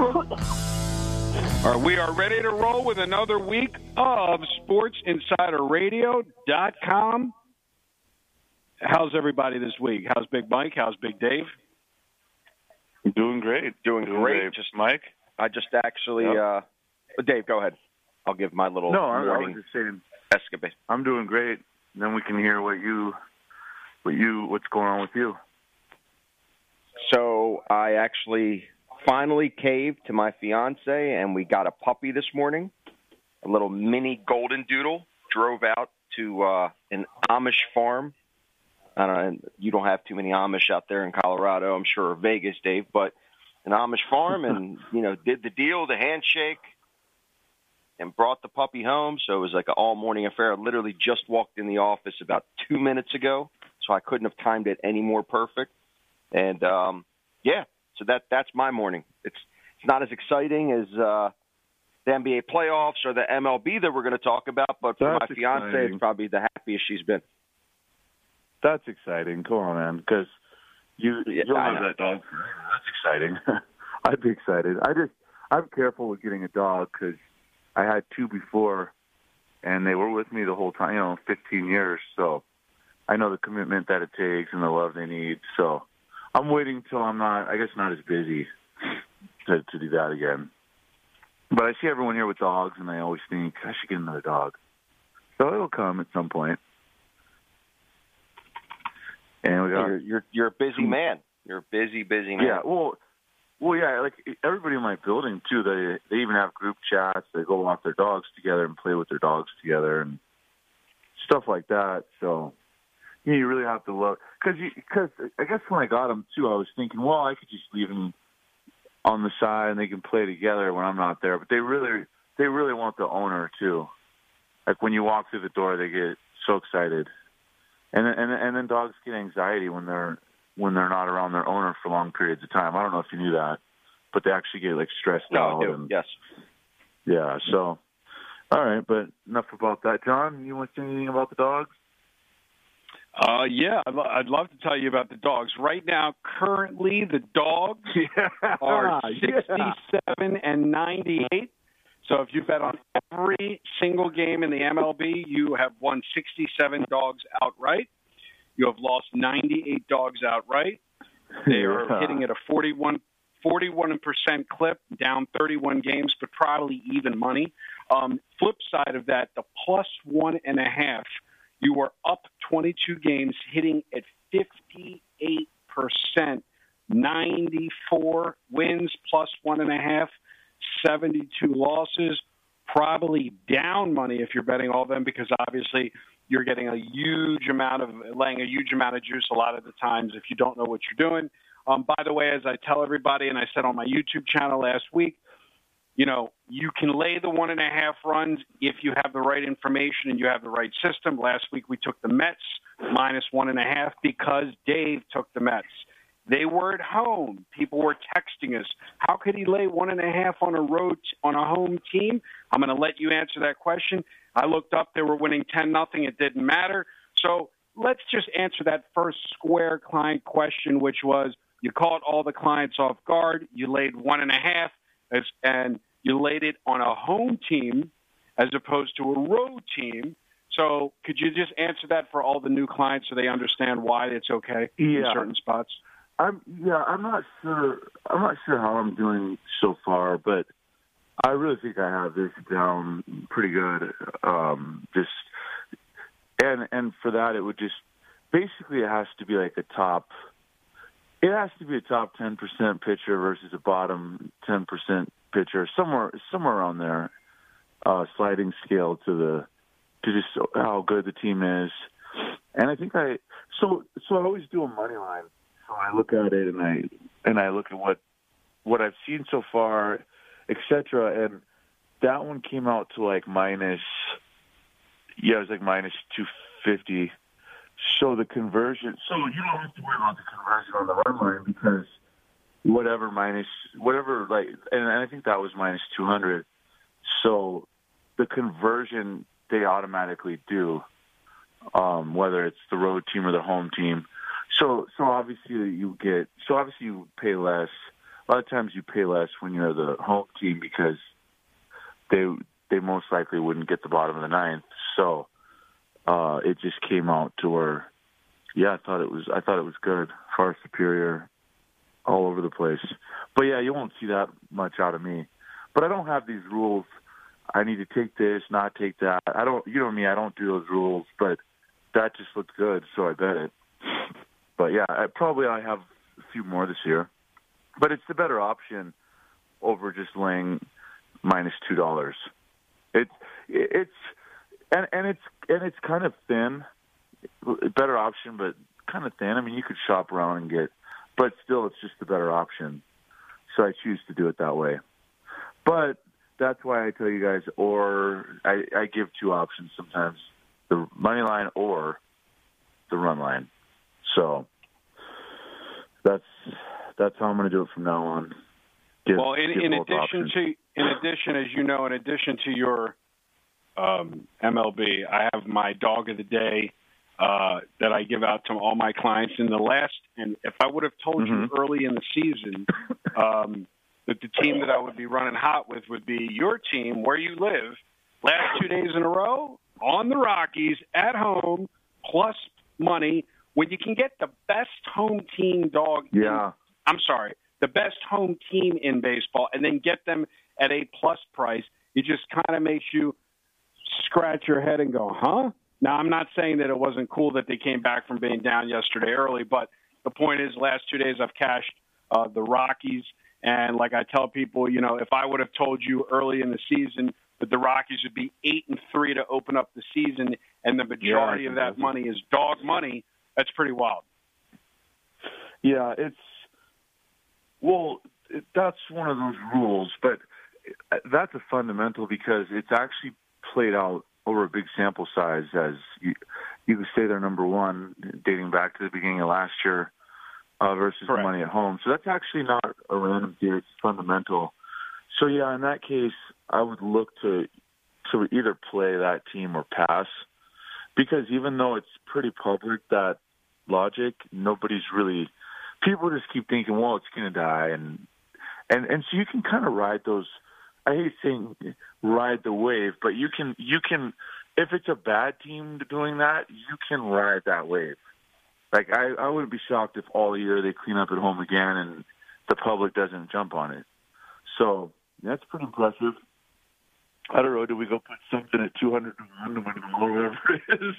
All right, we are ready to roll with another week of SportsInsiderRadio.com. How's everybody this week? How's Big Mike? How's Big Dave? Doing great. Doing, Doing great. great. Just Mike? I just actually Yep. uh Dave, go ahead. I'll give my little No, I, I was just saying escapade. I'm doing great. Then we can hear what you, what you, what's going on with you. So I actually finally caved to my fiance, and we got a puppy this morning, a little mini golden doodle. Drove out to uh, an Amish farm. I don't know, you don't have too many Amish out there in Colorado, I'm sure, or Vegas, Dave, but an Amish farm, and you know, did the deal, the handshake, and brought the puppy home. So it was like an all morning affair. I literally just walked in the office about two minutes ago, so I couldn't have timed it any more perfect. And um, yeah, so that that's my morning. It's it's not as exciting as uh, the NBA playoffs or the MLB that we're going to talk about, but for That's my fiance, exciting. it's probably the happiest she's been. That's exciting. Come on, man, because you Yeah, you'll have that dog. That's exciting. I'd be excited. I just I'm careful with getting a dog because I had two before, and they were with me the whole time. You know, 15 years. So I know the commitment that it takes and the love they need. So I'm waiting till I'm not. I guess not as busy to to do that again. But I see everyone here with dogs, and I always think I should get another dog. So it'll come at some point. And we got You're you're you're a busy hmm. man. You're a busy, busy man. yeah, well, well, yeah. Like everybody in my building too. They they even have group chats. They go walk their dogs together and play with their dogs together and stuff like that. So you, really have to look because because I guess when I got them too, I was thinking, well, I could just leave them on the side and they can play together when I'm not there. But they really they really want the owner too. Like when you walk through the door, they get so excited, and and and then dogs get anxiety when they're when they're not around their owner for long periods of time. I don't know if you knew that, but they actually get like stressed No, out. I do. and, Yes. yeah. So, all right, but enough about that. John, you want to say anything about the dogs? Uh, yeah, I'd, lo- I'd love to tell you about the dogs. Right now, currently, the dogs Yeah. are yeah. 67 and 98. So if you bet on every single game in the MLB, you have won 67 dogs outright. You have lost 98 dogs outright. They are Yeah. hitting at a 41 41% clip, down 31 games, but probably even money. Um, flip side of that, the plus one and a half, you are up 22 games, hitting at 58%, 94 wins plus one and a half, 72 losses. Probably down money if you're betting all of them because obviously you're getting a huge amount of laying a huge amount of juice a lot of the times if you don't know what you're doing. Um, by the way, as I tell everybody, and I said on my YouTube channel last week, you know, you can lay the one and a half runs if you have the right information and you have the right system. Last week we took the Mets minus one and a half because Dave took the Mets. They were at home. People were texting us. How could he lay one and a half on a road on a home team? I'm going to let you answer that question. I looked up; they were winning ten nothing. It didn't matter. So let's just answer that first square client question, which was you caught all the clients off guard. You laid one and a half, and you laid it on a home team as opposed to a road team. So, could you just answer that for all the new clients so they understand why it's okay yeah. in certain spots? I'm yeah, I'm not sure. I'm not sure how I'm doing so far, but I really think I have this down pretty good. Um, just and and for that, it would just basically it has to be like a top. It has to be a top ten percent pitcher versus a bottom ten percent pitcher, somewhere somewhere on there. Uh, sliding scale to the to just how good the team is, and I think I so so I always do a money line. So I look at it and I and I look at what what I've seen so far, etc. And that one came out to like minus yeah, it was like minus two fifty. So the conversion, so you don't have to worry about the conversion on the run line because whatever minus whatever like, and I think that was minus two hundred. So the conversion they automatically do, um, whether it's the road team or the home team. So so obviously you get so obviously you pay less. A lot of times you pay less when you're the home team because they they most likely wouldn't get the bottom of the ninth. So uh, it just came out to where, yeah, I thought it was I thought it was good, far superior, all over the place. But yeah, you won't see that much out of me. But I don't have these rules. I need to take this, not take that. I don't. You know me. I don't do those rules. But that just looked good, so I bet it. But yeah, I, probably I have a few more this year. But it's the better option over just laying minus two dollars. It's it's and and it's and it's kind of thin. Better option, but kind of thin. I mean, you could shop around and get, but still, it's just the better option. So I choose to do it that way. But that's why I tell you guys, or I, I give two options sometimes: the money line or the run line. So that's that's how I'm going to do it from now on. Give, well, in, in addition options. to in addition, as you know, in addition to your um, MLB. I have my dog of the day uh, that I give out to all my clients. In the last, and if I would have told mm-hmm. you early in the season um, that the team that I would be running hot with would be your team where you live, last two days in a row on the Rockies at home plus money when you can get the best home team dog. Yeah. In, I'm sorry, the best home team in baseball, and then get them at a plus price. It just kind of makes you scratch your head and go, huh? Now, I'm not saying that it wasn't cool that they came back from being down yesterday early, but the point is, last two days I've cashed uh, the Rockies. And like I tell people, you know, if I would have told you early in the season that the Rockies would be eight and three to open up the season, and the majority yeah, of that money is dog money, that's pretty wild. Yeah, it's well, that's one of those rules, but that's a fundamental because it's actually played out over a big sample size as you, you could say they're number one dating back to the beginning of last year uh, versus Correct. money at home. So that's actually not a random theory; it's fundamental. So yeah, in that case, I would look to to either play that team or pass, because even though it's pretty public that logic, nobody's really people just keep thinking, well, it's going to die, and and and so you can kind of ride those I hate saying ride the wave, but you can you can if it's a bad team doing that, you can ride that wave. Like I, I wouldn't be shocked if all year they clean up at home again and the public doesn't jump on it. So that's pretty impressive. I don't know. Do we go put something at two hundred to one to win or whatever it is?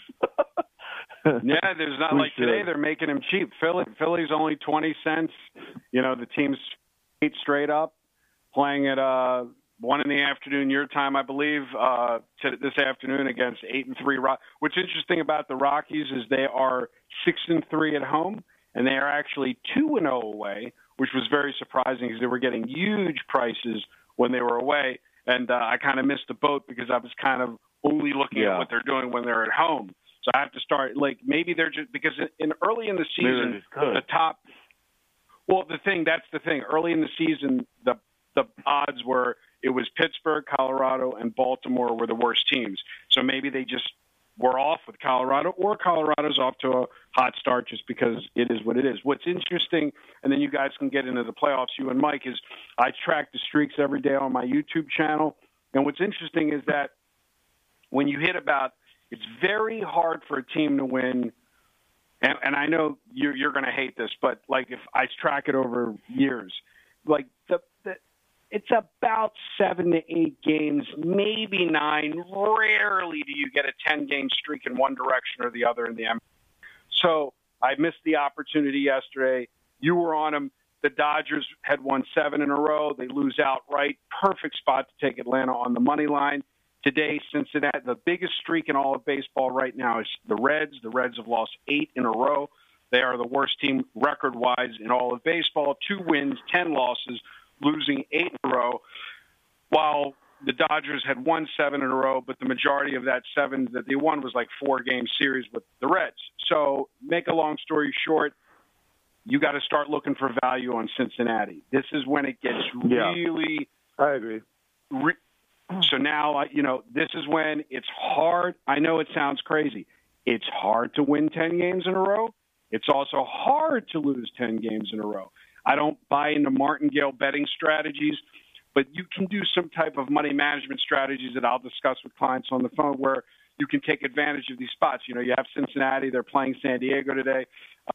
yeah, there's not we like should. today. They're making them cheap. Philly, Philly's only twenty cents. You know, the team's eight straight up, playing at uh one in the afternoon your time, I believe, uh, to this afternoon against eight and three. Rock. What's interesting about the Rockies is they are six and three at home, and they are actually two and zero oh away, which was very surprising because they were getting huge prices when they were away. And uh, I kind of missed the boat because I was kind of only looking yeah. at what they're doing when they're at home. So I have to start like maybe they're just because in early in the season the top. Well, the thing that's the thing. Early in the season, the the odds were it was Pittsburgh, Colorado, and Baltimore were the worst teams. So maybe they just were off with Colorado, or Colorado's off to a hot start just because it is what it is. What's interesting, and then you guys can get into the playoffs, you and Mike, is I track the streaks every day on my YouTube channel. And what's interesting is that when you hit about, it's very hard for a team to win. And, and I know you're, you're going to hate this, but like if I track it over years, like the, the it's about seven to eight games, maybe nine. Rarely do you get a 10 game streak in one direction or the other in the NBA. So I missed the opportunity yesterday. You were on them. The Dodgers had won seven in a row. They lose outright. Perfect spot to take Atlanta on the money line. Today, Cincinnati, the biggest streak in all of baseball right now is the Reds. The Reds have lost eight in a row. They are the worst team record wise in all of baseball. Two wins, 10 losses, losing eight in a row. While the Dodgers had won seven in a row, but the majority of that seven that they won was like four game series with the Reds. So, make a long story short, you got to start looking for value on Cincinnati. This is when it gets really. Yeah, I agree. Re- so now, you know, this is when it's hard. I know it sounds crazy. It's hard to win 10 games in a row. It's also hard to lose 10 games in a row. I don't buy into martingale betting strategies, but you can do some type of money management strategies that I'll discuss with clients on the phone where you can take advantage of these spots. You know, you have Cincinnati; they're playing San Diego today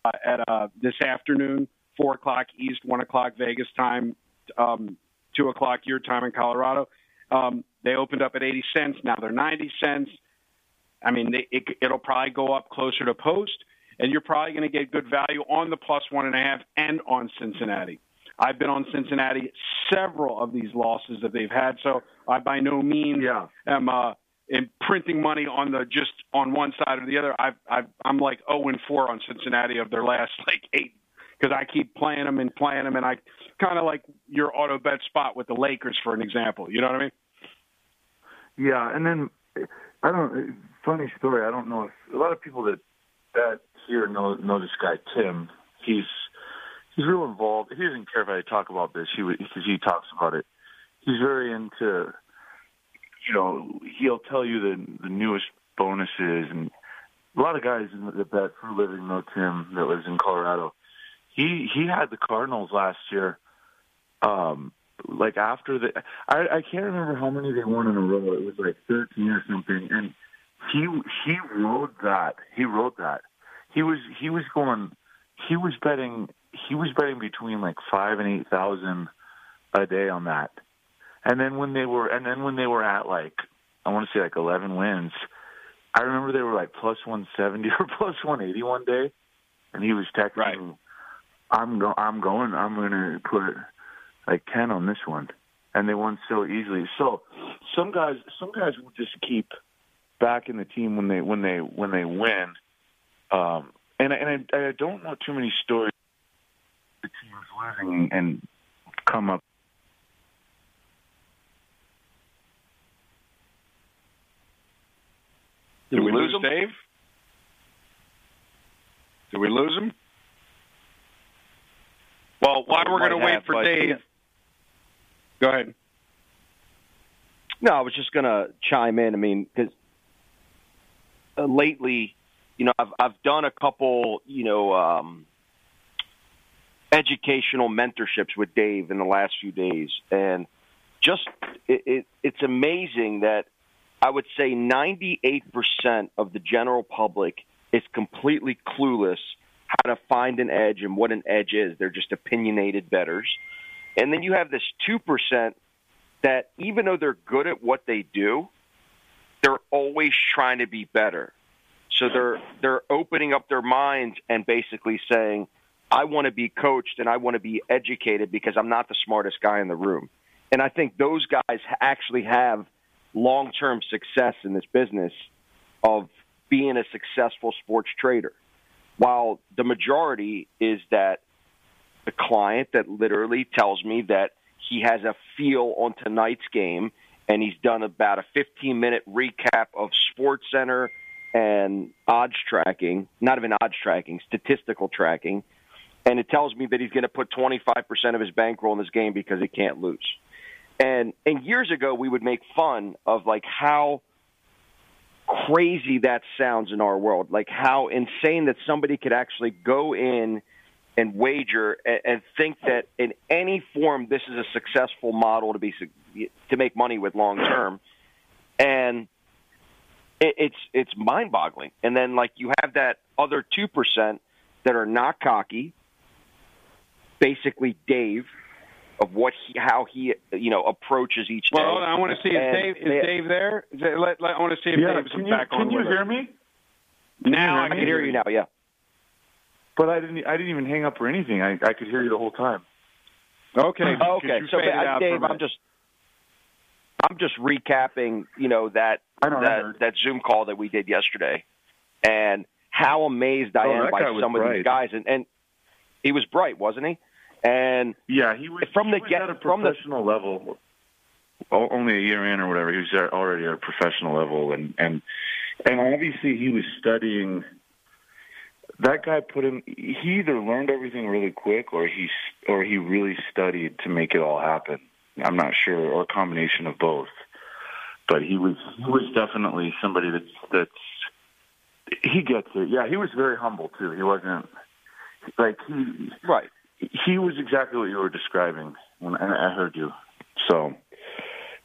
uh, at uh, this afternoon, four o'clock East, one o'clock Vegas time, um, two o'clock your time in Colorado. Um, they opened up at 80 cents. Now they're 90 cents. I mean, they, it, it'll probably go up closer to post, and you're probably going to get good value on the plus one and a half and on Cincinnati. I've been on Cincinnati several of these losses that they've had, so I by no means yeah. am uh, in printing money on the just on one side or the other. I've, I've I'm like 0 and 4 on Cincinnati of their last like eight because I keep playing them and playing them, and I kind of like your auto bet spot with the Lakers for an example. You know what I mean? Yeah, and then I don't. Funny story. I don't know if a lot of people that that here know know this guy Tim. He's he's real involved. He doesn't care if I talk about this. He because he talks about it. He's very into you know, he'll tell you the the newest bonuses and a lot of guys that bet for a living know Tim that lives in Colorado. He he had the Cardinals last year. Um, like after the, I I can't remember how many they won in a row. It was like thirteen or something, and he he wrote that. He wrote that. He was he was going. He was betting. He was betting between like five and eight thousand a day on that. And then when they were, and then when they were at like, I want to say like 11 wins, I remember they were like plus 170 or plus one eighty one day, and he was texting, right. "I'm go, I'm going, I'm going to put like 10 on this one," and they won so easily. So some guys, some guys will just keep back in the team when they when they when they win. Um, and and I, I don't know too many stories. The teams losing and come up Did we lose him, Dave? Did we lose him? Well, while we're going to wait for Dave, yeah. go ahead. No, I was just going to chime in. I mean, because uh, lately, you know, I've I've done a couple, you know, um, educational mentorships with Dave in the last few days, and just it, it, it's amazing that I would say 98% of the general public is completely clueless how to find an edge and what an edge is. They're just opinionated betters. And then you have this 2% that even though they're good at what they do, they're always trying to be better. So they're they're opening up their minds and basically saying, I want to be coached and I want to be educated because I'm not the smartest guy in the room. And I think those guys actually have long term success in this business of being a successful sports trader. While the majority is that the client that literally tells me that he has a feel on tonight's game and he's done about a 15 minute recap of Sports Center and odds tracking, not even odds tracking, statistical tracking, and it tells me that he's going to put 25% of his bankroll in this game because he can't lose. And and years ago we would make fun of like how crazy that sounds in our world, like how insane that somebody could actually go in and wager and, and think that in any form this is a successful model to be to make money with long term. And it, it's it's mind boggling. And then like you have that other two percent that are not cocky, basically Dave of what he, how he you know approaches each day. Well, I want to see if And Dave is they- Dave there? Is it- let- let- I want to see if yeah, Dave's can you, back can you hear us. me? Now I I can hear you now. Yeah. But I didn't. I didn't even hang up or anything. I, I could hear you the whole time. Okay. Okay. So, faded uh, out for a Dave, I'm just I'm just recapping, you know, that I know, I that that Zoom call that we did yesterday, and how amazed I Oh, am by some of bright. these guys, and and he was bright, wasn't he? And Yeah, he was From he the was get- at a from the- professional level. Only a year in or whatever, he was already at a professional level, and and and obviously he was studying. That guy put him. He either learned everything really quick, or he or he really studied to make it all happen. I'm not sure, or a combination of both. But he was he was definitely somebody that's that's he gets it. Yeah, he was very humble too. He wasn't like he right, he was exactly what you were describing when I I heard you. So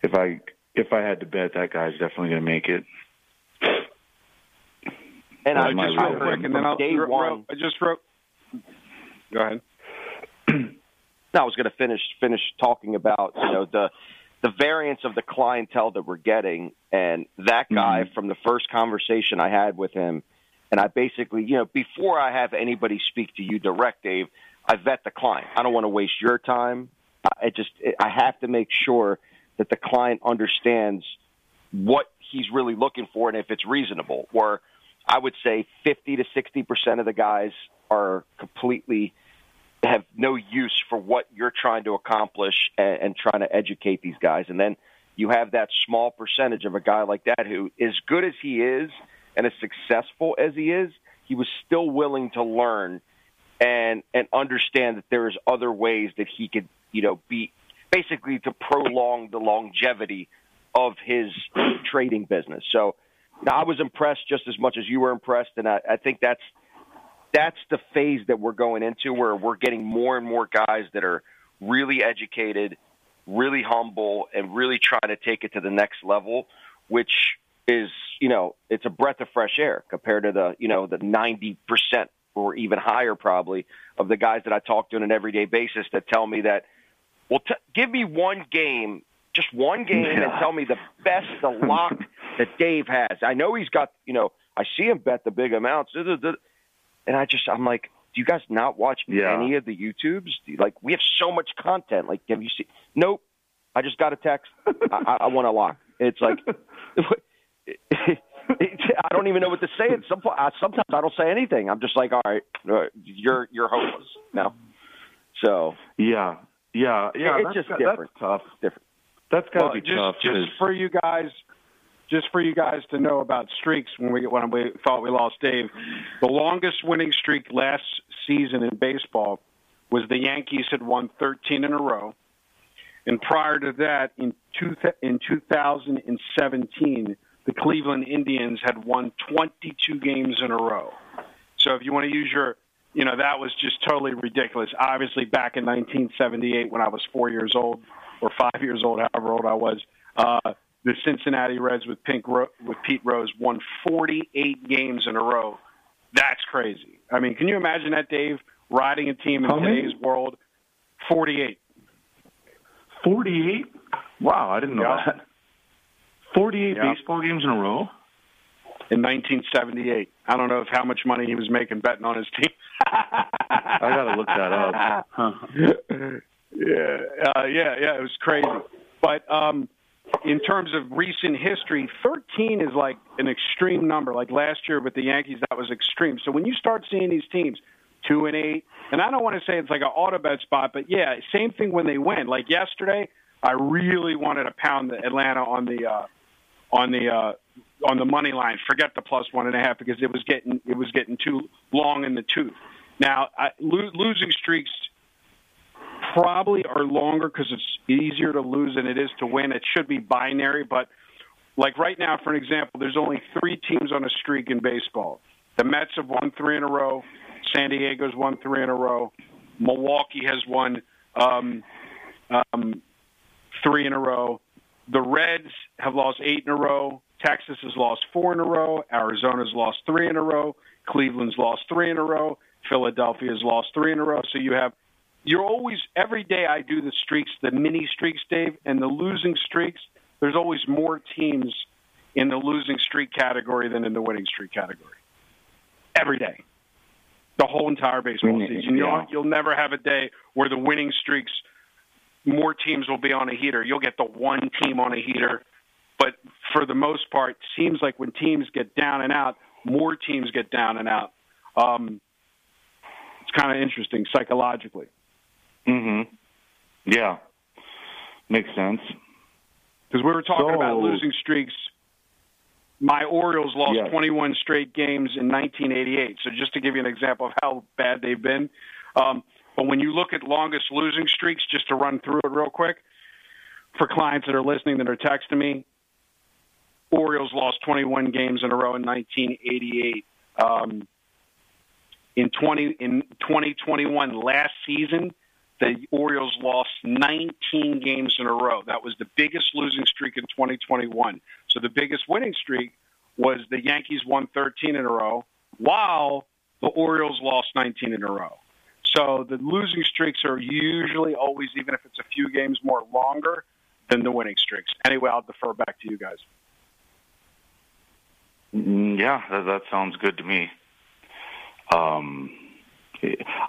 if I if I had to bet, that guy's definitely going to make it. and I just real real quick, and then I'll day one. ro- I just wrote. Go ahead. No, I was going to finish finish talking about you know the the variance of the clientele that we're getting, and that guy Mhm. from the first conversation I had with him, and I basically you know before I have anybody speak to you direct, Dave, I vet the client. I don't want to waste your time. I just I have to make sure that the client understands what he's really looking for and if it's reasonable. Or I would say fifty to sixty percent of the guys are completely have no use for what you're trying to accomplish and, and trying to educate these guys. And then you have that small percentage of a guy like that who, as good as he is and as successful as he is, he was still willing to learn and and understand that there is other ways that he could, you know, be basically to prolong the longevity of his trading business. So now I was impressed just as much as you were impressed, and I, I think that's that's the phase that we're going into where we're getting more and more guys that are really educated, really humble, and really trying to take it to the next level, which is, you know, it's a breath of fresh air compared to the, you know, the 90% or even higher probably of the guys that I talk to on an everyday basis that tell me that, well, t- give me one game, just one game, and tell me the best, the lock that Dave has. I know he's got, you know, I see him bet the big amounts. And I just, I'm like, do you guys not watch Yeah. any of the YouTubes? Do you- Like, we have so much content. Like, have you seen? Nope. I just got a text. I, I, want to lock. It's like, I don't even know what to say. At some, point, I- sometimes I don't say anything. I'm just like, all right, uh, you're you're hopeless now. So Yeah, yeah, yeah. It's that's, just different. That's tough. different. That's got to Well, be just tough. Just for you guys, just for you guys to know about streaks when we when we thought we lost Dave, the longest winning streak last season in baseball was the Yankees had won 13 in a row, and prior to that, in two, in 2017, the Cleveland Indians had won 22 games in a row. So if you want to use your you know, that was just totally ridiculous. Obviously, back in 1978, when I was four years old or five years old, however old I was, uh, the Cincinnati Reds with Pink Ro- with Pete Rose won 48 games in a row. That's crazy. I mean, can you imagine that, Dave? Riding a team in How many? today's world, 48. 48? Wow, I didn't know Yeah. that. 48 Yeah. baseball games in a row? In 1978, I don't know if how much money he was making betting on his team. I got to look that up. Huh. yeah, uh, yeah, yeah. It was crazy. But um, in terms of recent history, 13 is like an extreme number. Like last year with the Yankees, that was extreme. So when you start seeing these teams two and eight, and I don't want to say it's like an auto bet spot, but yeah, same thing when they win. Like yesterday, I really wanted to pound the Atlanta on the uh, on the uh, on the money line. Forget the plus one and a half because it was getting it was getting too long in the tooth. Now, I, lo- losing streaks probably are longer because it's easier to lose than it is to win. It should be binary, but like right now, for an example, there's only three teams on a streak in baseball. The Mets have won three in a row. San Diego's won three in a row. Milwaukee has won um, um, three in a row. The Reds have lost eight in a row. Texas has lost four in a row. Arizona's lost three in a row. Cleveland's lost three in a row. Philadelphia's lost three in a row. So you have, you're always, every day I do the streaks, the mini streaks, Dave, and the losing streaks, there's always more teams in the losing streak category than in the winning streak category. Every day. The whole entire baseball season. You'll, you'll never have a day where the winning streaks, more teams will be on a heater. You'll get the one team on a heater. But for the most part, seems like when teams get down and out, more teams get down and out. Um, it's kind of interesting psychologically. Mm-hmm. Yeah, makes sense. Because we were talking So- about losing streaks. My Orioles lost Yes. 21 straight games in 1988. So just to give you an example of how bad they've been. Um, but when you look at longest losing streaks, just to run through it real quick, for clients that are listening that are texting me, Orioles lost 21 games in a row in 1988. Um, in 20 in 2021 last season, the Orioles lost 19 games in a row. That was the biggest losing streak in 2021. So the biggest winning streak was the Yankees won 13 in a row, while the Orioles lost 19 in a row. So the losing streaks are usually always, even if it's a few games more longer than the winning streaks. Anyway, I'll defer back to you guys. Mm, Yeah, that, that sounds good to me. Um,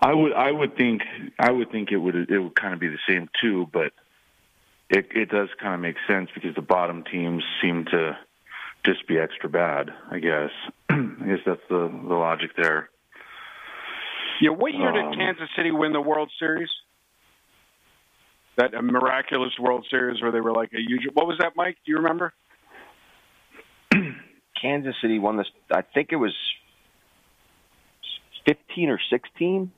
I would, I would think, I would think it would, it would kind of be the same too, but it, it does kind of make sense because the bottom teams seem to just be extra bad. I guess, I guess that's the the logic there. Yeah, what year did Um, Kansas City win the World Series? That a miraculous World Series where they were like a huge. What was that, Mike? Do you remember? Kansas City won this. I think it was fifteen or sixteen.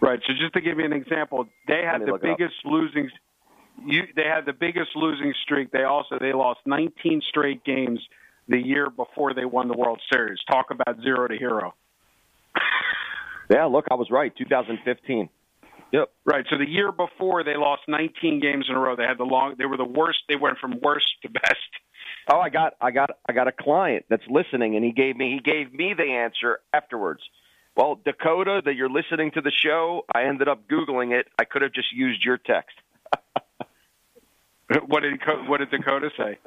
Right. So just to give you an example, they had the look it up. biggest losing. You, they had the biggest losing streak. They also they lost 19 straight games the year before they won the World Series. Talk about zero to hero. Yeah, look, I was right. 2015. Yep. Right. So the year before they lost 19 games in a row. They had the long. They were the worst. They went from worst to best. Oh, I got, I got, I got a client that's listening, and he gave me, he gave me the answer afterwards. Well, Dakota, that you're listening to the show, I ended up googling it. I could have just used your text. What did what did Dakota say?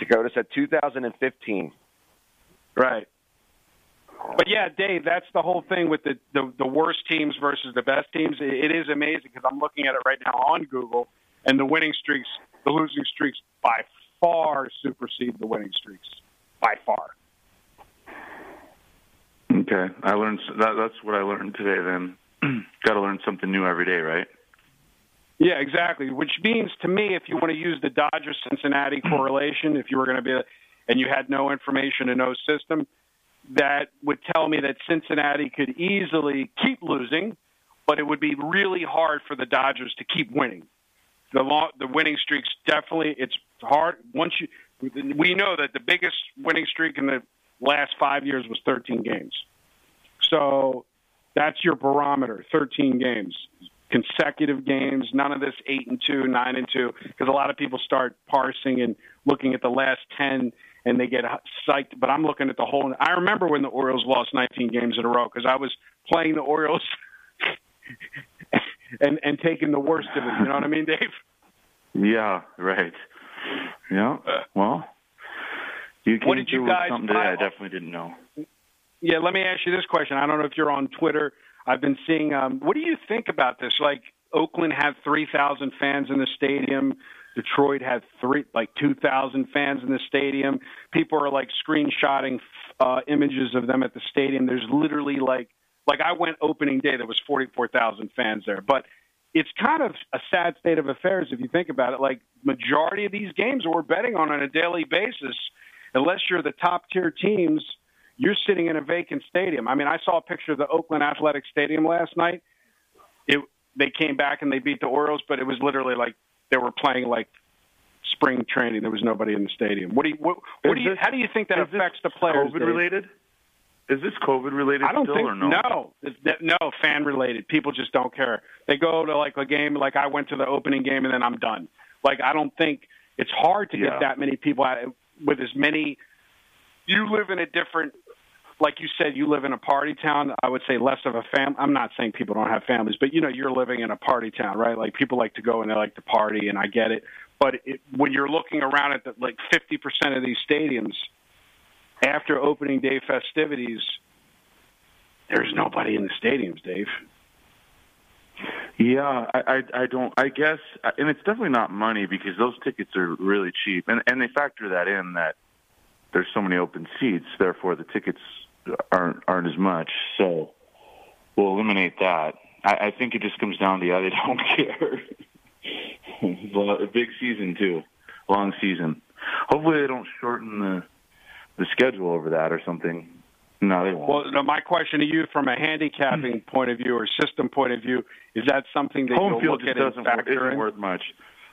Dakota said 2015. Right. But yeah, Dave, that's the whole thing with the the, the worst teams versus the best teams. It, it is amazing because I'm looking at it right now on Google, and the winning streaks, the losing streaks, by far supersede the winning streaks, by far. Okay, I learned that. That's what I learned today. Then, got to learn something new every day, right? Yeah, exactly. Which means to me, if you want to use the Dodgers Cincinnati hmm. correlation, if you were going to be, and you had no information and no system, that would tell me that Cincinnati could easily keep losing, but it would be really hard for the Dodgers to keep winning. The long, the winning streaks definitely it's hard once you. We know that the biggest winning streak in the last five years was 13 games. So that's your barometer, 13 games consecutive games. None of this eight and two, nine and two, because a lot of people start parsing and looking at the last ten, and they get psyched. But I'm looking at the whole. I remember when the Orioles lost 19 games in a row because I was playing the Orioles and and taking the worst of it. You know what I mean, Dave? Yeah, right. Yeah. Well, you came What did you guys something today I definitely didn't know. Yeah, let me ask you this question. I don't know if you're on Twitter. I've been seeing. Um, what do you think about this? Like Oakland had 3,000 fans in the stadium. Detroit had three, like 2,000 fans in the stadium. People are like screenshotting uh, images of them at the stadium. There's literally like, like I went opening day. There was 44,000 fans there, but it's kind of a sad state of affairs if you think about it. Like majority of these games we're betting on on a daily basis, unless you're the top tier teams you're sitting in a vacant stadium. I mean, I saw a picture of the Oakland Athletic Stadium last night. It they came back and they beat the Orioles, but it was literally like they were playing like spring training. There was nobody in the stadium. What do you what, what do you this- how do you think that affects the players? COVID Dave? related? Is this COVID related I don't still think or no? no, that- no fan related. People just don't care. They go to like a game, like I went to the opening game, and then I'm done. Like I don't think it's hard to Yeah. get that many people out. With as many. You live in a different, like you said, you live in a party town. I would say less of a fam. I'm not saying people don't have families, but you know, you're living in a party town, right? Like people like to go and they like to party, and I get it. But it, when you're looking around at the, like 50% of these stadiums after opening day festivities, there's nobody in the stadiums, Dave. Yeah, I, I I don't. I guess, and it's definitely not money because those tickets are really cheap, and and they factor that in that there's so many open seats, therefore the tickets aren't aren't as much. So we'll eliminate that. I, I think it just comes down to yeah, they don't care. a big season too, long season. Hopefully they don't shorten the the schedule over that or something. No, they won't. Well, no, my question to you, from a handicapping point of view or system point of view, is that something that home field just doesn't factor isn't in? worth much.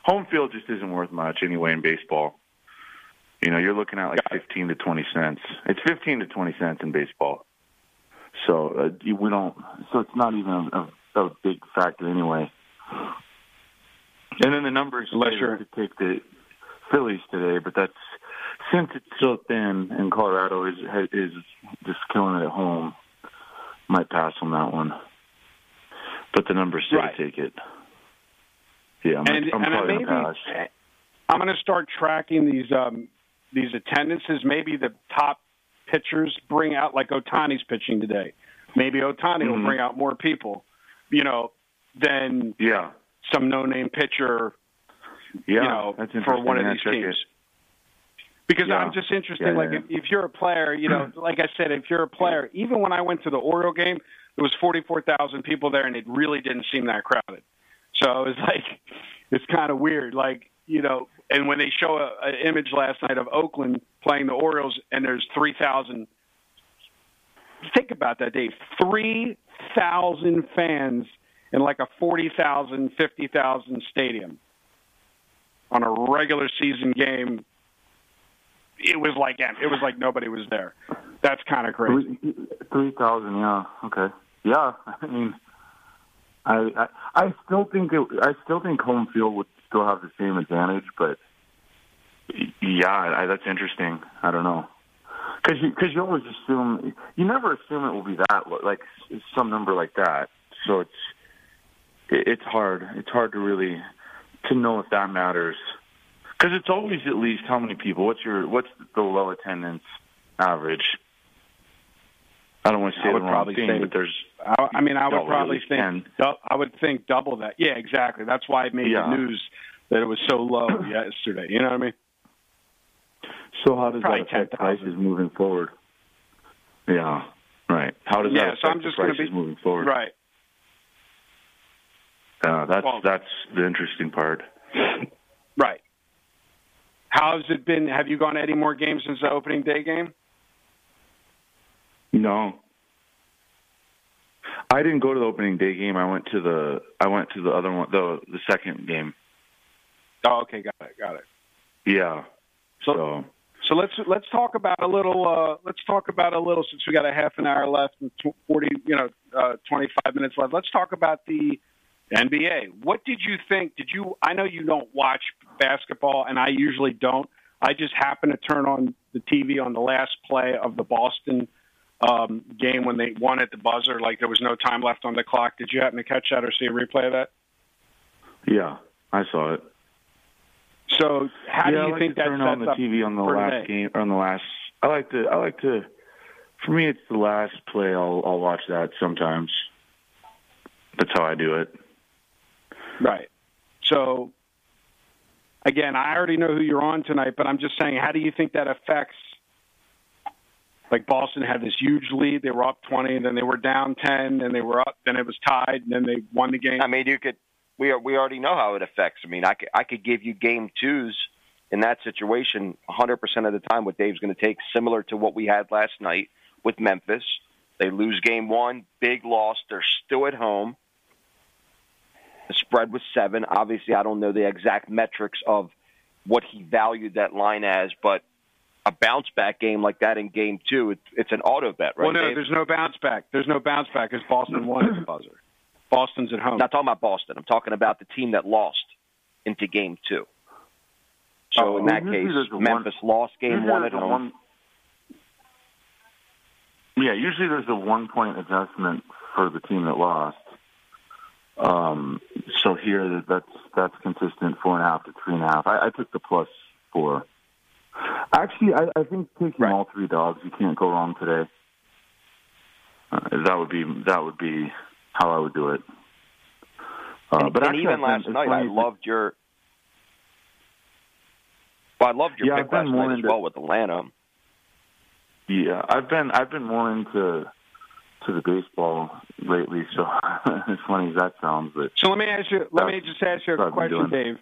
Home field just isn't worth much anyway in baseball. You know, you're looking at like Got it. fifteen to twenty cents. It's fifteen to twenty cents in baseball. So uh, we don't. So it's not even a, a big factor anyway. And then the numbers Unless you're- to take the Phillies today, but that's since it's so thin and Colorado is is just killing it at home. Might pass on that one, but the numbers still Right. take it. Yeah, I'm, and I'm and probably maybe gonna pass. I'm going to start tracking these um, these attendances. Maybe the top pitchers bring out like Ohtani's pitching today. Maybe Ohtani will Mhm. bring out more people, you know, than Yeah, some no-name pitcher, yeah, you know, that's for one of these teams. it. Because Yeah. I'm just interested. Yeah, like yeah. If, if you're a player, you know, like I said, if you're a player, even when I went to the Oriole game, there was 44,000 people there, and it really didn't seem that crowded. So it was like, it's kind of weird. Like you know, and when they show a, an image last night of Oakland playing the Orioles, and there's 3,000. Think about that, Dave. 3,000 fans in like a 40,000, 50,000 stadium on a regular season game it was like it was like nobody was there. That's kind of crazy. Three thousand, yeah. Okay. Yeah. I mean I, I I still think it, I still think home field would still have the same advantage, but yeah, I, that's interesting. I don't know, because you because you always assume you never assume it will be that like some number like that. So it's it, it's hard. It's hard to really to know if that matters. Because it's always at least how many people. What's your what's the low attendance average? I don't want to say I would the wrong probably thing, but there's I, I mean, I would probably think 10. dou- I would think double that. Yeah, exactly. That's why it made Yeah. the news that it was so low yesterday. You know what I mean? So how does Probably that affect 10,000. prices moving forward? Yeah, right. How does Yeah, that so I'm affect just prices be- moving forward? Right. Uh, that's Well- that's the interesting part. Right. How's it been? Have you gone to any more games since the opening day game? No, I didn't go to the opening day game. I went to the I went to the other one, the the second game. Oh, okay, got it, got it. Yeah. So, So so let's let's talk about a little. Uh, let's talk about a little since we got a half an hour left and forty, you know, uh, twenty five minutes left. Let's talk about the NBA. What did you think? Did you? I know you don't watch basketball, and I usually don't. I just happen to turn on the TV on the last play of the Boston um, game when they won at the buzzer. Like there was no time left on the clock. Did you happen to catch that or see a replay of that? yeah, I saw it. So how yeah, do I you like think to that turn on the TV on the last today? game or on the last? I like to. I like to. For me, it's the last play. I'll I'll watch that sometimes. That's how I do it. Right. So, again, I already know who you're on tonight, but I'm just saying, how do you think that affects? Like Boston had this huge lead; they were up 20, then they were down 10, then they were up, then it was tied, and then they won the game. I mean, you could. We are, we already know how it affects. I mean, I could, I could give you game twos in that situation 100% of the time. What Dave's going to take, similar to what we had last night with Memphis. They lose game one, big loss. They're still at home. The spread was seven. Obviously, I don't know the exact metrics of what he valued that line as, but a bounce back game like that in game two, it, it's an auto bet, right? well, no, Dave? there's no bounce back. There's no bounce back because Boston won at the buzzer. Boston's at home. I'm not talking about Boston. I'm talking about the team that lost into game two. So Oh, in that case, Memphis lost game one at home. one- yeah, usually there's a one point adjustment for the team that lost. Um, so here that's that's consistent four and a half to three and a half. I, I took the plus four. Actually, I, I think taking Right. all three dogs, you can't go wrong today. Uh, that would be that would be how I would do it. Uh, and, but and actually, even last night, I loved your. Well, I loved your Yeah, pick last night as well with Atlanta. Yeah, I've been I've been more into to the baseball lately. So as funny as that sounds, but So let me ask you. Let me just ask you a question, Dave.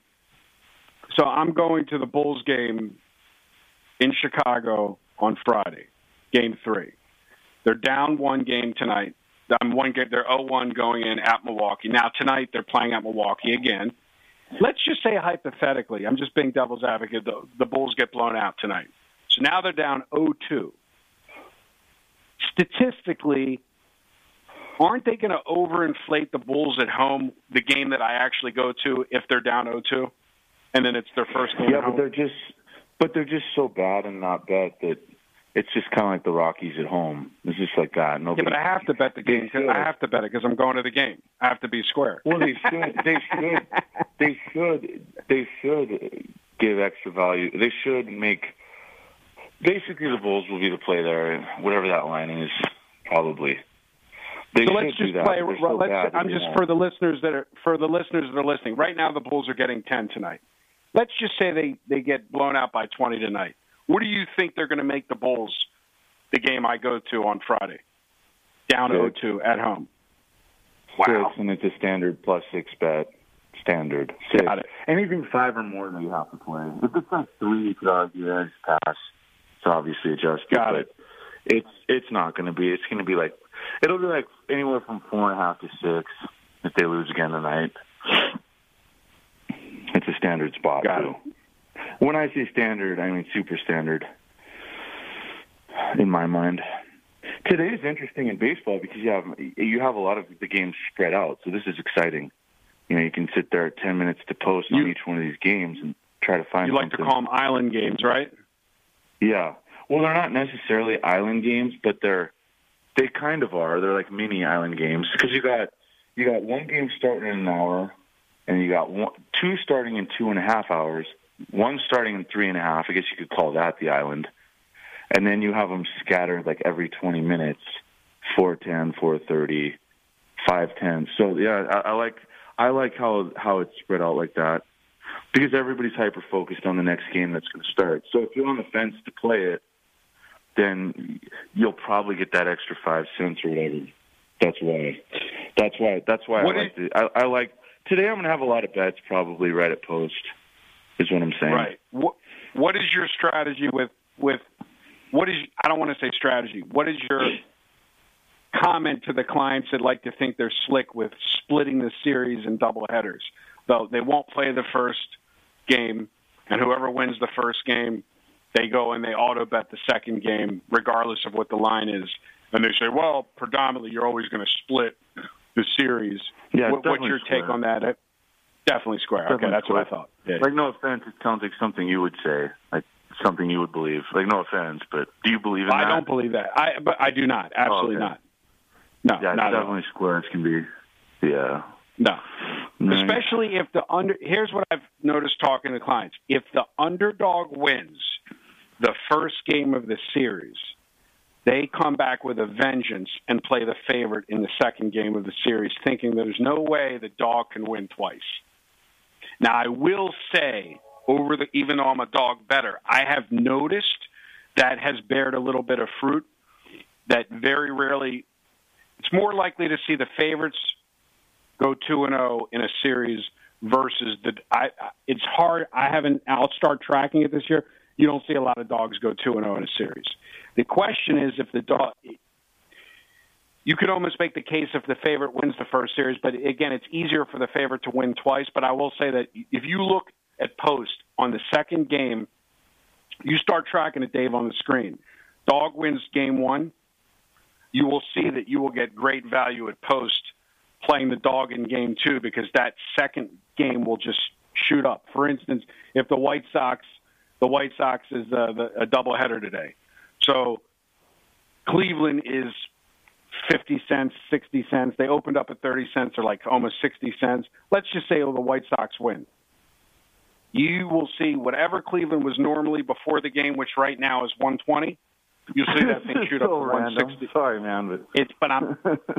So I'm going to the Bulls game in Chicago on Friday, Game Three. They're down one game tonight. Um, one game. They're 0-1 going in at Milwaukee. Now tonight they're playing at Milwaukee again. Let's just say hypothetically, I'm just being devil's advocate. The, the Bulls get blown out tonight. So now they're down 0-2. Statistically, aren't they going to overinflate the Bulls at home, the game that I actually go to, if they're down 0-2, and then it's their first game yeah, but home? they're just but they're just so bad and not bad that it's just kind of like the Rockies at home. It's just like that. Yeah, but I have to bet the game. 'cause. I have to bet it because I'm going to the game. I have to be square. Well, they should. They should. They should. They should give extra value. They should make. Basically, the Bulls will be the play there, whatever that line is. Probably. They so let's just play. So let's, I'm just for the listeners that are for the listeners that are listening. Right now, the Bulls are getting 10 tonight. Let's just say they they get blown out by 20 tonight. What do you think they're going to make the Bulls the game I go to on Friday? Down Six. 0-2 at home. Six, and it's a standard plus six bet. Standard. Six. Got it. Anything five or more, that you have to play. If it's like three, you could argue that it's pass. It's obviously adjusted. Got it. It's it's not going to be. It's going to be like it'll be like anywhere from four and a half to six if they lose again tonight. It's a standard spot Got too. When I say standard, I mean super standard. In my mind. Today is interesting in baseball because you have you have a lot of the games spread out, so this is exciting. You know, you can sit there at ten minutes to post on each one of these games and try to find. You like to something. call them island games, right? Yeah. Well, they're not necessarily island games, but they're they kind of are. They're like mini island games because you got you got one game starting in an hour, and you got one, two starting in two and a half hours, one starting in three and a half. I guess you could call that the island, and then you have them scattered like every twenty minutes, four ten, four thirty, five ten. So yeah, I, I like I like how how it's spread out like that because everybody's hyper focused on the next game that's going to start. So if you're on the fence to play it, then you'll probably get that extra five cents or whatever. That's why. That's why. That's why What I like. To, I, I like today. I'm going to have a lot of bets probably right at post. Is what I'm saying. Right. What What is your strategy with with what is I don't want to say strategy. What is your comment to the clients that like to think they're slick with splitting the series in double headers? Though they won't play the first game, and whoever wins the first game, they go and they auto bet the second game, regardless of what the line is. And they say, well, predominantly you're always going to split the series. Yeah, what, what's definitely your take on that? Uh, Definitely square. okay, Definitely that's what I thought. Yeah. Like no offense, it sounds like something you would say, like something you would believe. Like no offense, but do you believe in I that? I don't believe that. I but I do not. Absolutely okay. not. No, Yeah, not at all. definitely square. It can be. Yeah. No. Right. Especially if the under here's what I've noticed talking to clients. If the underdog wins the first game of the series, they come back with a vengeance and play the favorite in the second game of the series, thinking there's no way the dog can win twice. Now I will say, over the even though I'm a dog better, I have noticed that has bared a little bit of fruit. That very rarely, it's more likely to see the favorites go two and zero in a series versus the. I- it's hard. I haven't. I'll start tracking it this year. You don't see a lot of dogs go two and zero in a series. The question is if the dog. You could almost make the case if the favorite wins the first series, but again, it's easier for the favorite to win twice. But I will say that if you look at post on the second game, you start tracking it, Dave, on the screen. Dog wins game one. You will see that you will get great value at post playing the dog in game two because that second game will just shoot up. For instance, if the White Sox The White Sox is uh, the, a doubleheader today. So Cleveland is 50 cents, 60 cents. They opened up at 30 cents or like almost 60 cents. Let's just say the White Sox win. You will see whatever Cleveland was normally before the game, which right now is 120. You'll see that thing shoot so up to random. 160. Sorry, man, but It's but I'm,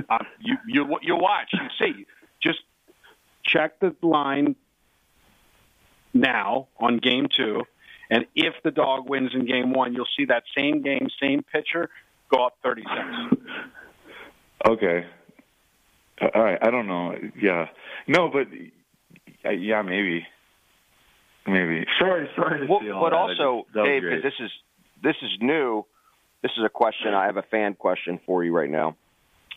I'm you you you watch you see just check the line now on game two, and if the dog wins in game one, you'll see that same game, same pitcher go up thirty cents. Okay. Uh, All right. I don't know. Yeah. No, but uh, yeah, maybe. Maybe. sorry, sorry to Well, see all but that. Also, that Dave, because this is this is new. This is a question. I have a fan question for you right now,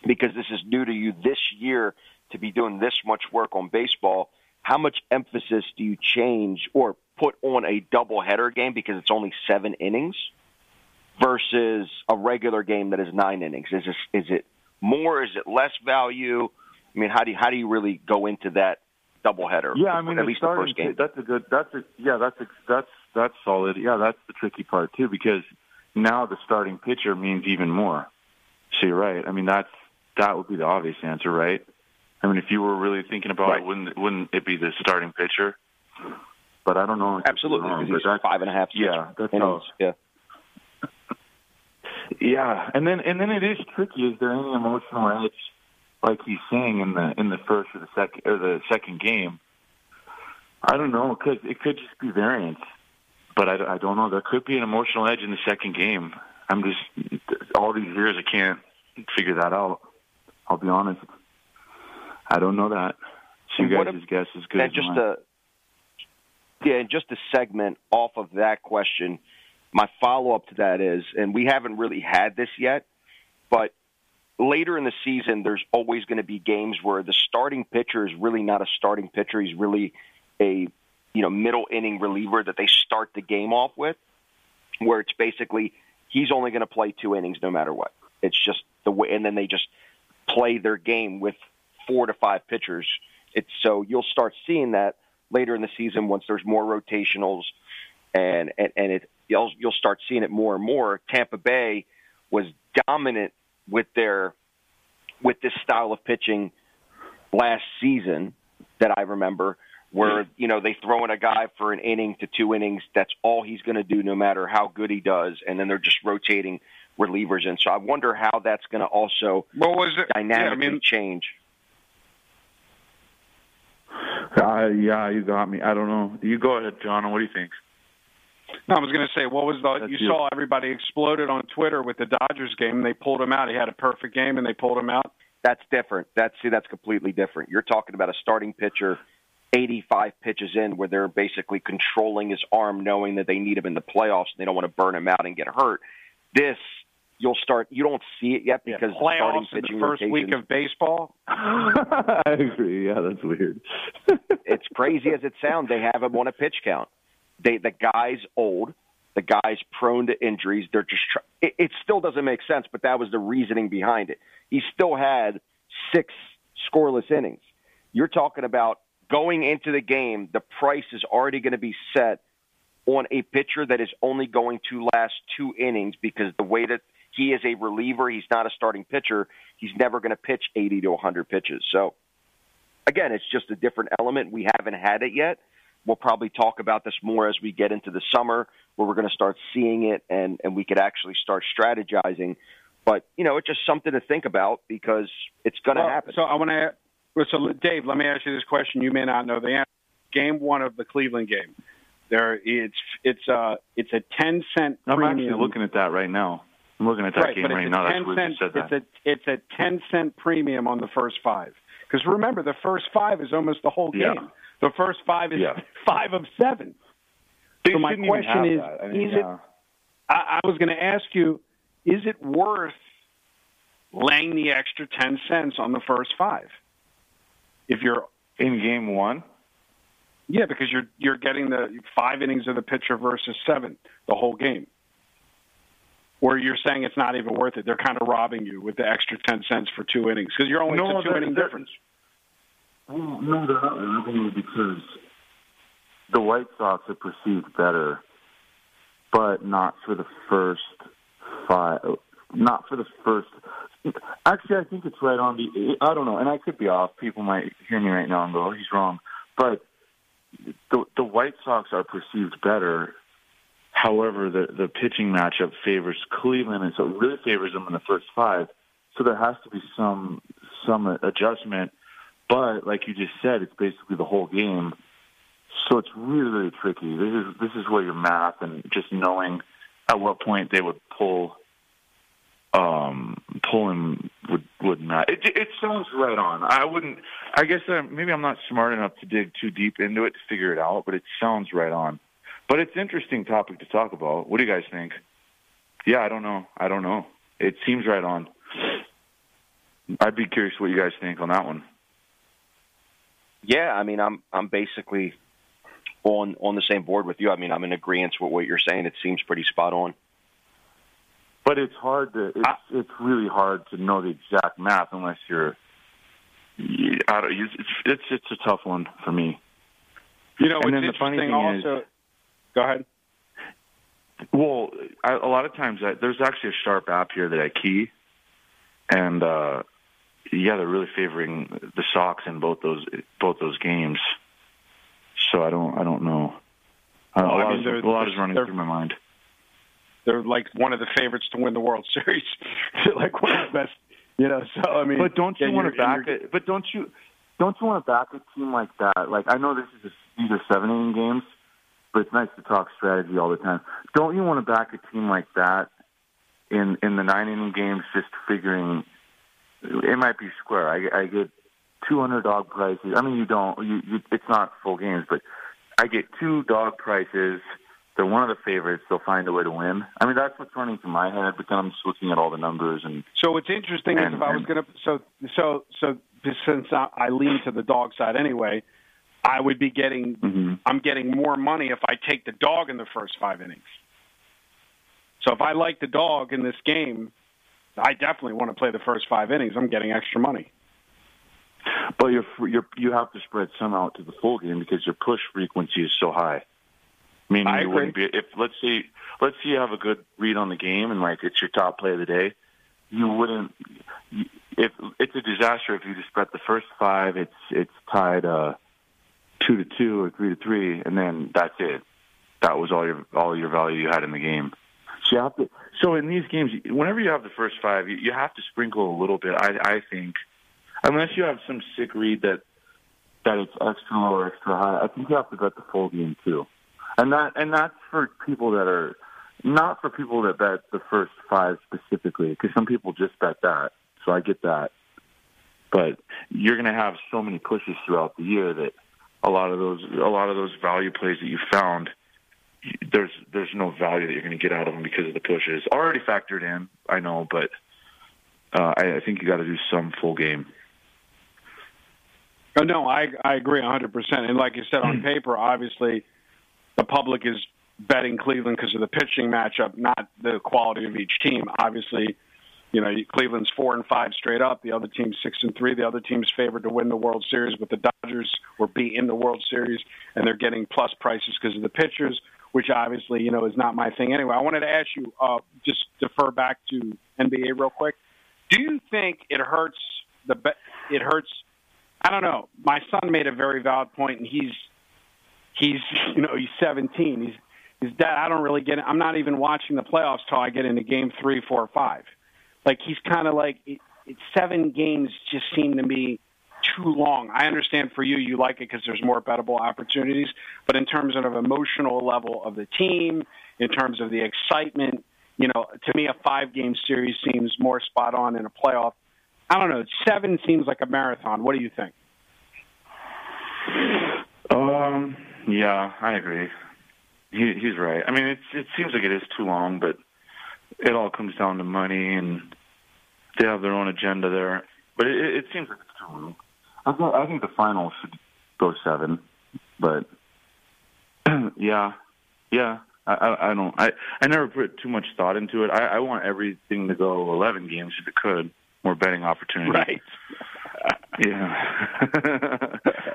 because this is new to you this year to be doing this much work on baseball. How much emphasis do you change or put on a doubleheader game because it's only seven innings versus a regular game that is nine innings? Is this, is it more? Is it less value? I mean, how do you, how do you really go into that doubleheader? Yeah, I mean, at least the first game. That's a good. That's a yeah. That's a, that's that's solid. Yeah, that's the tricky part too because now the starting pitcher means even more. So you're right. I mean, that's that would be the obvious answer, right? I mean, if you were really thinking about Right. it, wouldn't wouldn't it be the starting pitcher? But I don't know. Absolutely, but he's that's- five and a half. Yeah, that's innings. how. Yeah. Yeah, and then and then it is tricky. Is there any emotional edge, like he's saying in the in the first or the second or the second game? I don't know. It could it could just be variance, but I, I don't know. There could be an emotional edge in the second game. I'm just all these years I can't figure that out. I'll be honest. I don't know that. So you guys' guess is good And just mine. a yeah, and just a segment off of that question. My follow up to that is, and we haven't really had this yet, but later in the season, there's always going to be games where the starting pitcher is really not a starting pitcher. He's really a you know middle inning reliever that they start the game off with, where it's basically he's only going to play two innings no matter what. It's just the way, and then they just play their game with four to five pitchers. It's so you'll start seeing that later in the season once there's more rotationals, and and, and it you'll you'll start seeing it more and more. Tampa Bay was dominant with their with this style of pitching last season that I remember, where hmm. you know they throw in a guy for an inning to two innings. That's all he's going to do, no matter how good he does, and then they're just rotating relievers in. So I wonder how that's going to also What was it? dynamically Yeah, I mean, change. Uh, yeah, you got me. I don't know. You go ahead, John. What do you think? No, I was going to say, what was the? That's You you. saw everybody exploded on Twitter with the Dodgers game. They pulled him out. He had a perfect game, and they pulled him out. That's different. That's see, that's completely different. You're talking about a starting pitcher, 85 pitches in, where they're basically controlling his arm, knowing that they need him in the playoffs and they don't want to burn him out and get hurt. This, you'll start. You don't see it yet because the starting in the pitching first week of baseball. I agree. Yeah, that's weird. it's crazy as it sounds. They have him on a pitch count. They the guy's old. The guy's prone to injuries. They're just. Try- it, it still doesn't make sense, but that was the reasoning behind it. He still had six scoreless innings. You're talking about going into the game. The price is already going to be set on a pitcher that is only going to last two innings because the way that he is a reliever, he's not a starting pitcher. He's never going to pitch 80 to 100 pitches. So again, it's just a different element. We haven't had it yet. We'll probably talk about this more as we get into the summer, where we're going to start seeing it, and and we could actually start strategizing. But you know, it's just something to think about because it's going to Well, happen. So I want to. So Dave, let me ask you this question. You may not know the answer. Game one of the Cleveland game. There, it's it's uh it's a ten cent I'm premium. actually looking at that right now. I'm looking at that right, game right now. That's cent. said that. It's a it's a ten cent premium on the first five. Because remember, the first five is almost the whole game. Yeah. The first five is Yeah. five of seven. They so my question is. I mean, Is it? I, I was going to ask you: Is it worth laying the extra ten cents on the first five? If you're in game one? Yeah, because you're you're getting the five innings of the pitcher versus seven the whole game. Where you're saying it's not even worth it. They're kind of robbing you with the extra ten cents for two innings because you're only No, a two inning difference. Well, no, they're not robbing you because the White Sox are perceived better but not for the first five. Not for the first. Actually, I think it's right on the. I don't know, and I could be off. People might hear me right now and go, "Oh, he's wrong," but the the White Sox are perceived better. However, the the pitching matchup favors Cleveland, and so it really favors them in the first five. So there has to be some some adjustment. But like you just said, it's basically the whole game. So it's really really tricky. This is this is where your math and just knowing at what point they would pull um pull him would would not it it sounds right on i wouldn't i guess uh, maybe i'm not smart enough to dig too deep into it to figure it out but it sounds right on but it's an interesting topic to talk about. What do you guys think? Yeah i don't know. I don't know. It seems right on. I'd be curious what you guys think on that one. Yeah i mean i'm i'm basically on on the same board with you. I mean i'm in agreement with what you're saying. It seems pretty spot on. But it's hard to it's it's really hard to know the exact math unless you're I don't, it's it's it's a tough one for me. You know, and it's then the funny thing also. is, go ahead. well, I, a lot of times I, there's actually a sharp app here that I key, and uh yeah, they're really favoring the Sox in both those both those games. So I don't I don't know. Uh, Well, a I lot, mean, is, they're- a lot is running through my mind. They're like one of the favorites to win the World Series. They're like one of the best. You know, so I mean, But don't you want to back it? But don't you don't you want to back a team like that? Like I know this is a, these are seven inning games, but it's nice to talk strategy all the time. Don't you want to back a team like that in in the nine inning games? Just figuring it might be square. I, I get two underdog prices. I mean, you don't. You, you it's not full games, but I get two dog prices. They're one of the favorites. They'll find a way to win. I mean, that's what's running through my head. But then I'm just looking at all the numbers and So what's interesting is if I was going to so so so since I, I lean to the dog side anyway, I would be getting Mhm. I'm getting more money if I take the dog in the first five innings. So if I like the dog in this game, I definitely want to play the first five innings. I'm getting extra money. But you're, you're you have to spread some out to the full game because your push frequency is so high. Meaning I you agree. wouldn't be if let's say let's say you have a good read on the game and like it's your top play of the day, you wouldn't. If it's a disaster if you just bet the first five, it's it's tied uh, two to two or three to three, and then that's it. That was all your all your value you had in the game. So you have to. So in these games, whenever you have the first five, you, you have to sprinkle a little bit. I I think unless you have some sick read that that it's extra low or extra high, I think you have to bet the full game too. And that and that's for people that are not for people that bet the first five specifically, because some people just bet that. So I get that, but you're going to have so many pushes throughout the year that a lot of those a lot of those value plays that you found there's there's no value that you're going to get out of them because of the pushes already factored in. I know, but uh, I, I think you got to do some full game. Oh, no, I I agree 100. percent And like you said on paper, obviously, the public is betting Cleveland because of the pitching matchup, not the quality of each team. Obviously, you know Cleveland's four and five straight up. The other team's six and three. The other team's favored to win the World Series, but the Dodgers were beat in the World Series, and they're getting plus prices because of the pitchers, which obviously you know is not my thing anyway. I wanted to ask you, uh, just defer back to NBA real quick. Do you think it hurts the be- it hurts I don't know. My son made a very valid point, and he's he's you know he's 17. He's his dad. I don't really get it. I'm not even watching the playoffs till I get into game three, four, five. Like he's kind of like it, it, seven games just seem to me too long. I understand for you, you like it because there's more bettable opportunities, but in terms of emotional level of the team, in terms of the excitement, you know, to me a five game series seems more spot on in a playoff. I don't know. Seven seems like a marathon. What do you think? Um. Yeah, I agree. He, he's right. I mean, it's it seems like it is too long, but it all comes down to money, and they have their own agenda there. But it, it seems like it's too long. I think I think the final should go seven, but yeah, yeah. I, I I don't. I I never put too much thought into it. I, I want everything to go eleven games if it could. More betting opportunities. Right. Yeah.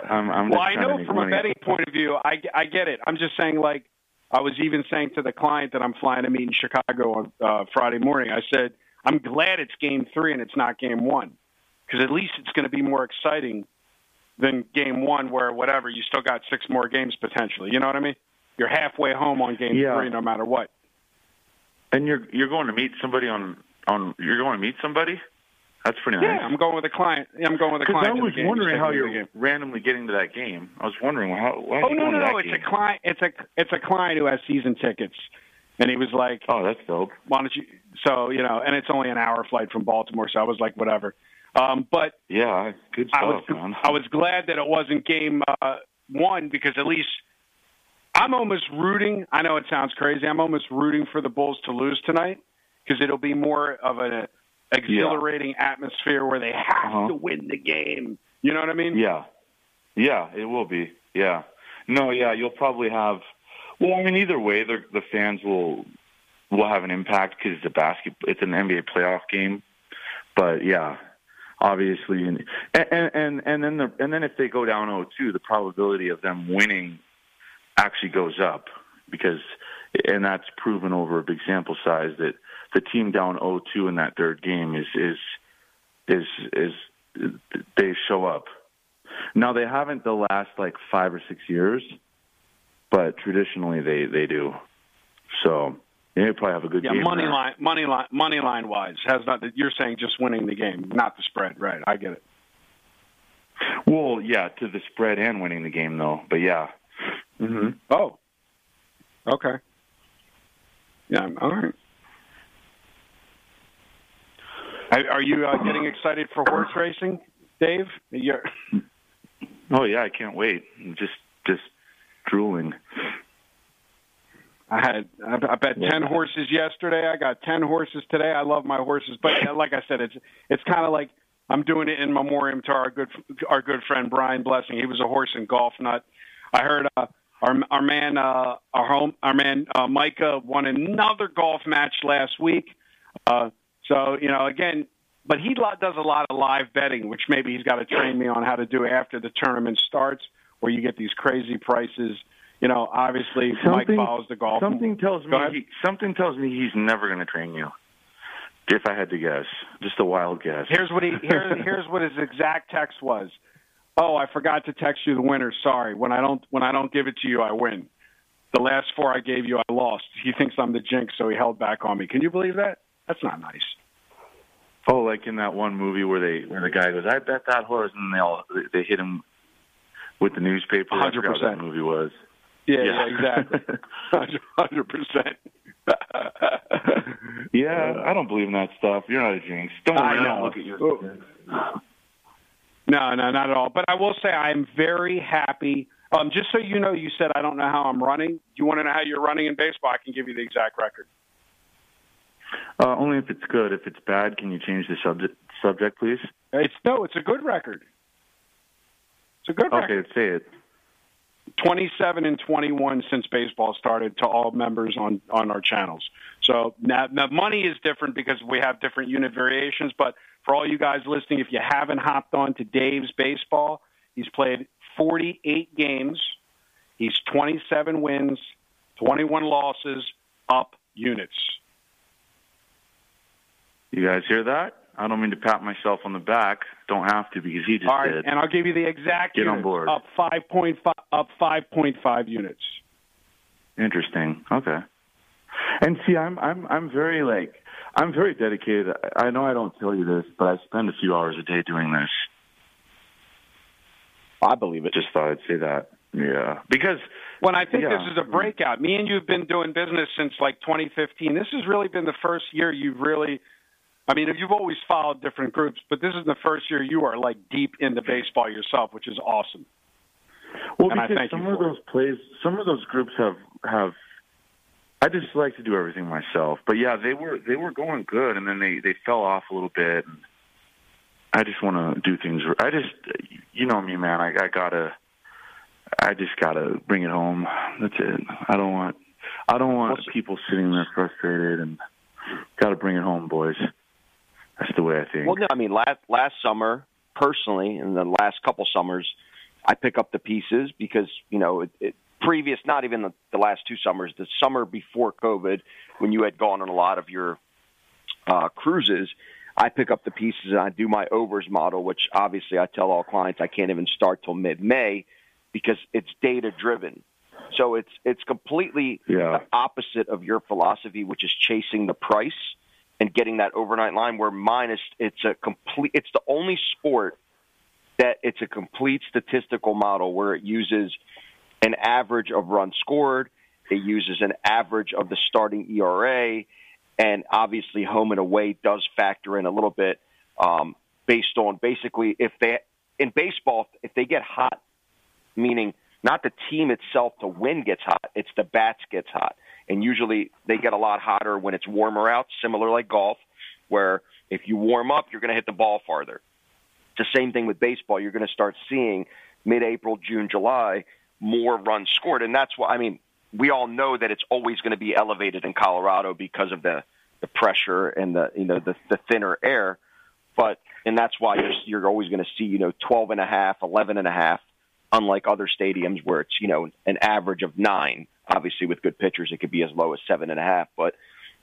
I'm, I'm well, just I trying to know make from money. a betting point of view, I, I get it. I'm just saying, like, I was even saying to the client that I'm flying to meet in Chicago on uh, Friday morning. I said, I'm glad it's game three and it's not game one, because at least it's going to be more exciting than game one, where whatever you still got six more games potentially. You know what I mean? You're halfway home on game Yeah. three, no matter what. And you're you're going to meet somebody on on you're going to meet somebody. That's pretty nice. Yeah, I'm going with a client. Yeah, I'm going with a client. I was game. wondering how taking me to the you're randomly getting to that game. I was wondering how. Why Oh no, no, to no! It's game? a client. It's a it's a client who has season tickets, and he was like, Oh, that's dope. "Why don't you?" So you know, and it's only an hour flight from Baltimore, so I was like, "Whatever." Um, but Yeah, good I stuff, was man. I was glad that it wasn't game uh, one because at least I'm almost rooting. I know it sounds crazy. I'm almost rooting for the Bulls to lose tonight because it'll be more of an exhilarating atmosphere where they have Uh-huh. to win the game. You know what I mean? Yeah, yeah, it will be. Yeah, no, yeah, you'll probably have. Well, I mean, either way, the the fans will will have an impact because it's a basket. It's an NBA playoff game. But yeah, obviously, and and and and then the and then if they go down 0-2, the probability of them winning actually goes up because, and that's proven over a big sample size that the team down 0-2 in that third game is is is is they show up. Now they haven't the last like five or six years, but traditionally they they do. So they probably have a good Yeah, game. money there. line, money line, money line wise has not. You're saying just winning the game, not the spread, right? I get it. Well, yeah, to the spread and winning the game though. But yeah. hmm Oh, okay. Yeah, all right. Are are you uh, getting excited for horse racing, Dave? You're, Oh yeah, I can't wait. I'm just just drooling. I had I I bet ten horses yesterday. I got ten horses today. I love my horses, but like I said, it's it's kind of like I'm doing it in memoriam to our good our good friend Brian Blessing. He was a horse and golf nut. I heard uh, our our man uh, our home our man uh, Micah won another golf match last week. Uh, so you know again. But he does a lot of live betting, which maybe he's got to train me on how to do after the tournament starts, where you get these crazy prices. You know, obviously Mike follows the golf. Something tells me he, something tells me he's never going to train you. If I had to guess, just a wild guess. Here's what he here's here's what his exact text was. Oh, I forgot to text you the winner. Sorry. When I don't when I don't give it to you, I win. The last four I gave you, I lost. He thinks I'm the jinx, so he held back on me. Can you believe that? That's not nice. Oh, like in that one movie where they where the guy goes, "I bet that horse," and they all they hit him with the newspaper. What 100%. that movie was. Yeah, yeah, exactly. Hundred percent. Yeah, I don't believe in that stuff. You're not a jinx. Don't I know. don't look at you. Oh. No, no, not at all. But I will say I'm very happy. Um, just so you know, you said I don't know how I'm running. Do you want to know how you're running in baseball? I can give you the exact record. Uh, only if it's good. If it's bad, can you change the subject, subject please? It's no, it's a good record. It's a good record. Okay, say it. 27 and 21 since baseball started to all members on on our channels. So now, now money is different because we have different unit variations. But for all you guys listening, if you haven't hopped on to Dave's baseball, he's played 48 games. He's 27 wins, 21 losses, up units. You guys hear that? I don't mean to pat myself on the back. Don't have to because he just All right, did. and I'll give you the exact Get on board. Up 5.5 up 5.5 units. Interesting. Okay. And see, I'm I'm I'm very like I'm very dedicated. I know I don't tell you this, but I spend a few hours a day doing this. I believe it. Just thought I'd say that. Yeah, because When I think Yeah. this is a breakout. Me and you've been doing business since like 2015. This has really been the first year you've really. I mean, you've always followed different groups, but this is the first year you are like deep into baseball yourself, which is awesome. well, And I because some of for it. those plays, some of those groups have have. I just like to do everything myself, but yeah, they were they were going good, and then they they fell off a little bit. And I just want to do things. I just, you know me, man. I, I gotta. I just gotta bring it home. That's it. I don't want. I don't want people sitting there frustrated, and gotta bring it home, boys. That's the way I think. Well, no, I mean, last last summer, personally, in the last couple summers, I pick up the pieces because you know it, it previous, not even the, the last two summers, the summer before COVID, when you had gone on a lot of your uh, cruises, I pick up the pieces and I do my overs model, which obviously I tell all clients I can't even start till mid May because it's data driven. So it's it's completely Yeah. the opposite of your philosophy, which is chasing the price and getting that overnight line. Where mine is, it's a complete. It's the only sport that it's a complete statistical model where it uses an average of runs scored, it uses an average of the starting ERA, and obviously home and away does factor in a little bit um, based on basically if they in baseball if they get hot, meaning not the team itself to win gets hot, it's the bats gets hot, and usually they get a lot hotter when it's warmer out, similar like golf, where if you warm up, you're going to hit the ball farther. It's the same thing with baseball. You're going to start seeing mid-April, June, July more runs scored, and that's why I mean we all know that it's always going to be elevated in Colorado because of the the pressure and the you know the, the thinner air, but and that's why you're you're always going to see you know 12 and a half, 11 and a half, unlike other stadiums where it's you know an average of nine. Obviously, with good pitchers, it could be as low as seven and a half. But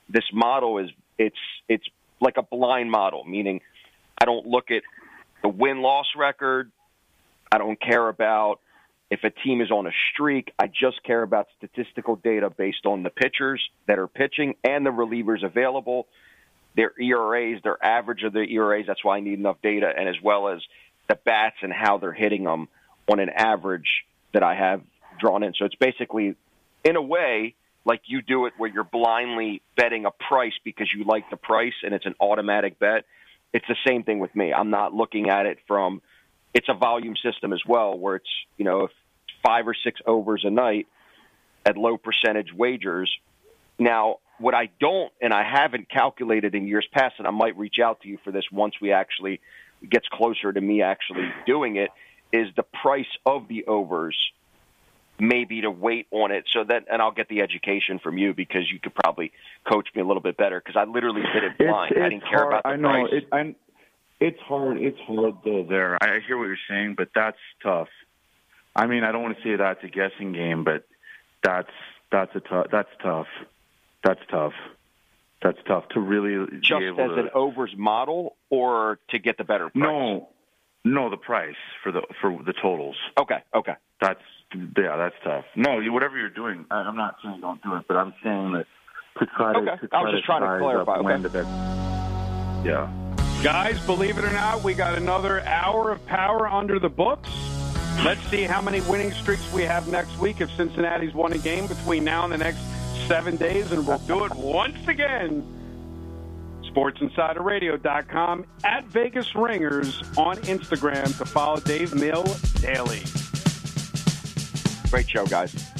this model is it's it's like a blind model, meaning I don't look at the win loss record. I don't care about if a team is on a streak. I just care about statistical data based on the pitchers that are pitching and the relievers available, their ERAs, their average of their ERAs. That's why I need enough data, and as well as the bats and how they're hitting them on an average that I have drawn in. So it's basically, in a way, like you do it where you're blindly betting a price because you like the price and it's an automatic bet. It's the same thing with me. I'm not looking at it from it's a volume system as well where it's, you know, if five or six overs a night at low percentage wagers. Now, what I don't and I haven't calculated in years past, and I might reach out to you for this once we actually gets closer to me actually doing it, is the price of the overs maybe to wait on it so that and I'll get the education from you because you could probably coach me a little bit better because I literally did it blind. I didn't care hard. about the I know price. it. I, it's hard. It's hard though. There, I hear what you're saying, but that's tough. I mean, I don't want to say that's a guessing game, but that's that's a tough. That's tough. That's tough. That's tough to really just be able as to. an overs model or to get the better price? no, no, the price for the for the totals. Okay, okay. That's yeah, that's tough. No, you- whatever you're doing, I- I'm not saying don't do it, but I'm saying that to try to. Okay. To I was just trying to clarify, Up okay. when yeah. Guys, believe it or not, we got another hour of power under the books. Let's see how many winning streaks we have next week if Cincinnati's won a game between now and the next seven days, and we'll do it once again. SportsInsiderRadio.com at Vegas Ringers on Instagram to follow Dave Mill daily. Great show, guys.